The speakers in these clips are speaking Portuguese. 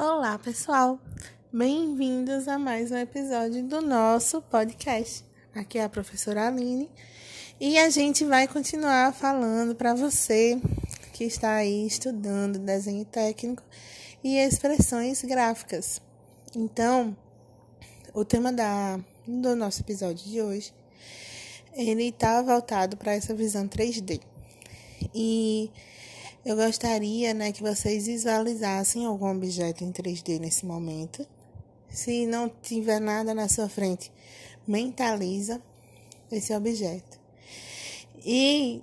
Olá, pessoal! Bem-vindos a mais um episódio do nosso podcast. Aqui é a professora Aline e a gente vai continuar falando para você que está aí estudando desenho técnico e expressões gráficas. Então, o tema da, do nosso episódio de hoje ele está voltado para essa visão 3D. E eu gostaria né, que vocês visualizassem algum objeto em 3D nesse momento. Se não tiver nada na sua frente, mentaliza esse objeto. E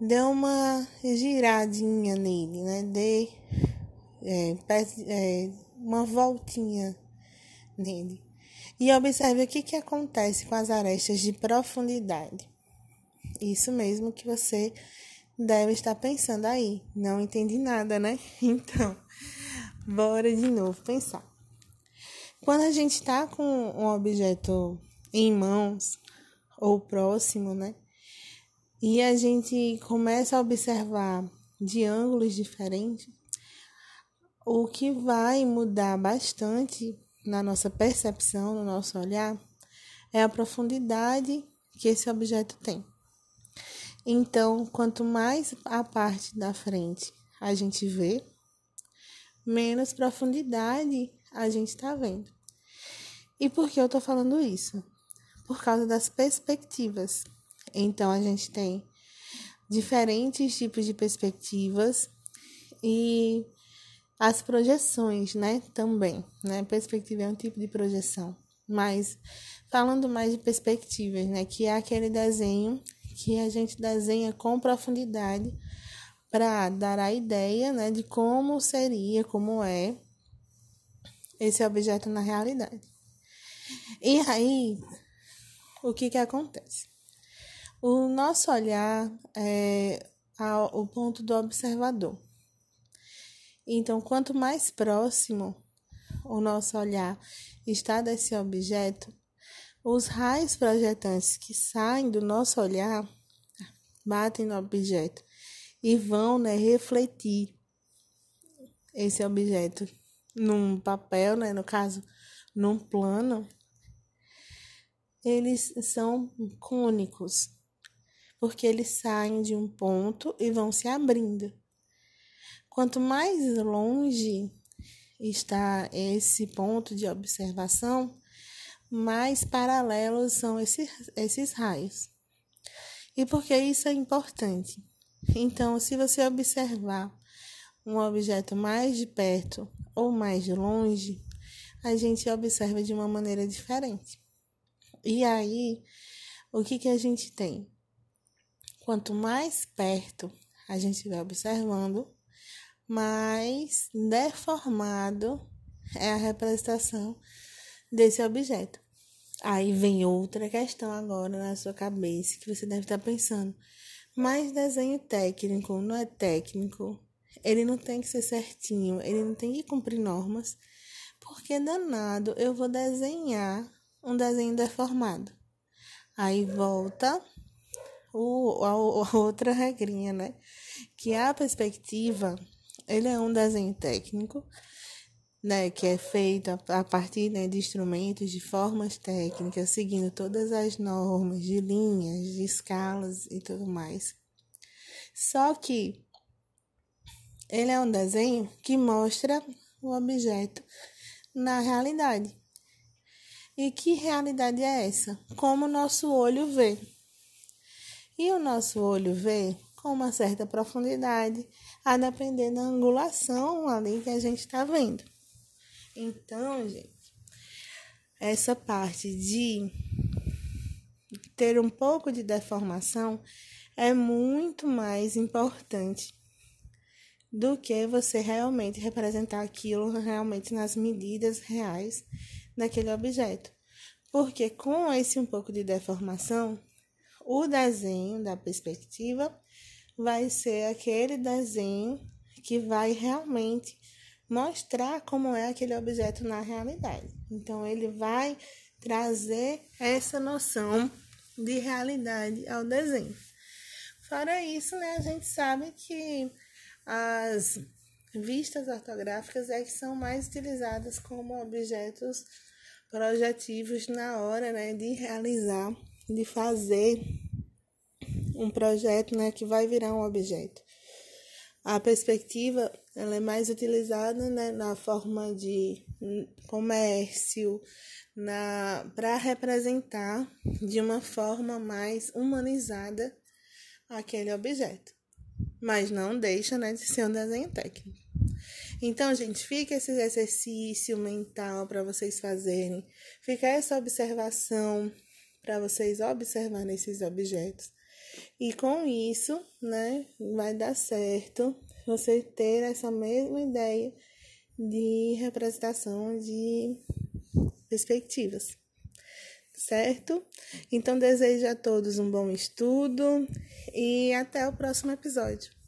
dê uma giradinha nele, né? Dê é, é, uma voltinha nele. E observe o que, que acontece com as arestas de profundidade. Isso mesmo que você deve estar pensando aí. Não entendi nada, né? Então, bora de novo pensar. Quando a gente está com um objeto em mãos ou próximo, né? E a gente começa a observar de ângulos diferentes, o que vai mudar bastante na nossa percepção, no nosso olhar, é a profundidade que esse objeto tem. Então, quanto mais a parte da frente a gente vê, menos profundidade a gente está vendo. E por que eu estou falando isso? Por causa das perspectivas. Então, a gente tem diferentes tipos de perspectivas e as projeções, né? Também, né? Perspectiva é um tipo de projeção. Mas falando mais de perspectivas, né? Que é aquele desenho que a gente desenha com profundidade para dar a ideia né, de como seria, como é esse objeto na realidade. E aí, o que, que acontece? O nosso olhar é o ponto do observador. Então, quanto mais próximo o nosso olhar está desse objeto, os raios projetantes que saem do nosso olhar batem no objeto e vão né, refletir esse objeto num papel, né, no caso, num plano. Eles são cônicos, porque eles saem de um ponto e vão se abrindo. Quanto mais longe está esse ponto de observação, mais paralelos são esses, esses raios. E por que isso é importante? Então, se você observar um objeto mais de perto ou mais de longe, a gente observa de uma maneira diferente. E aí, o que, que a gente tem? Quanto mais perto a gente vai observando, mais deformado é a representação desse objeto. Aí vem outra questão agora na sua cabeça que você deve estar pensando. Mas desenho técnico não é técnico. Ele não tem que ser certinho, ele não tem que cumprir normas. Porque danado, eu vou desenhar um desenho deformado. Aí volta o, a, a outra regrinha, né? Que a perspectiva, ele é um desenho técnico né, que é feita a partir né, de instrumentos, de formas técnicas, seguindo todas as normas de linhas, de escalas e tudo mais. Só que ele é um desenho que mostra o objeto na realidade. E que realidade é essa? Como o nosso olho vê. E o nosso olho vê com uma certa profundidade, a depender da angulação ali que a gente está vendo. Então, gente, essa parte de ter um pouco de deformação é muito mais importante do que você realmente representar aquilo realmente nas medidas reais daquele objeto. Porque com esse um pouco de deformação, o desenho da perspectiva vai ser aquele desenho que vai realmente mostrar como é aquele objeto na realidade. Então, ele vai trazer essa noção de realidade ao desenho. Fora isso, né, a gente sabe que as vistas ortográficas é que são mais utilizadas como objetos projetivos na hora né, de realizar, de fazer um projeto né, que vai virar um objeto. A perspectiva ela é mais utilizada né, na forma de comércio, para representar de uma forma mais humanizada aquele objeto. Mas não deixa né, de ser um desenho técnico. Então, gente, fica esse exercício mental para vocês fazerem. Fica essa observação para vocês observarem esses objetos. E com isso, né, vai dar certo você ter essa mesma ideia de representação de perspectivas. Certo? Então desejo a todos um bom estudo e até o próximo episódio.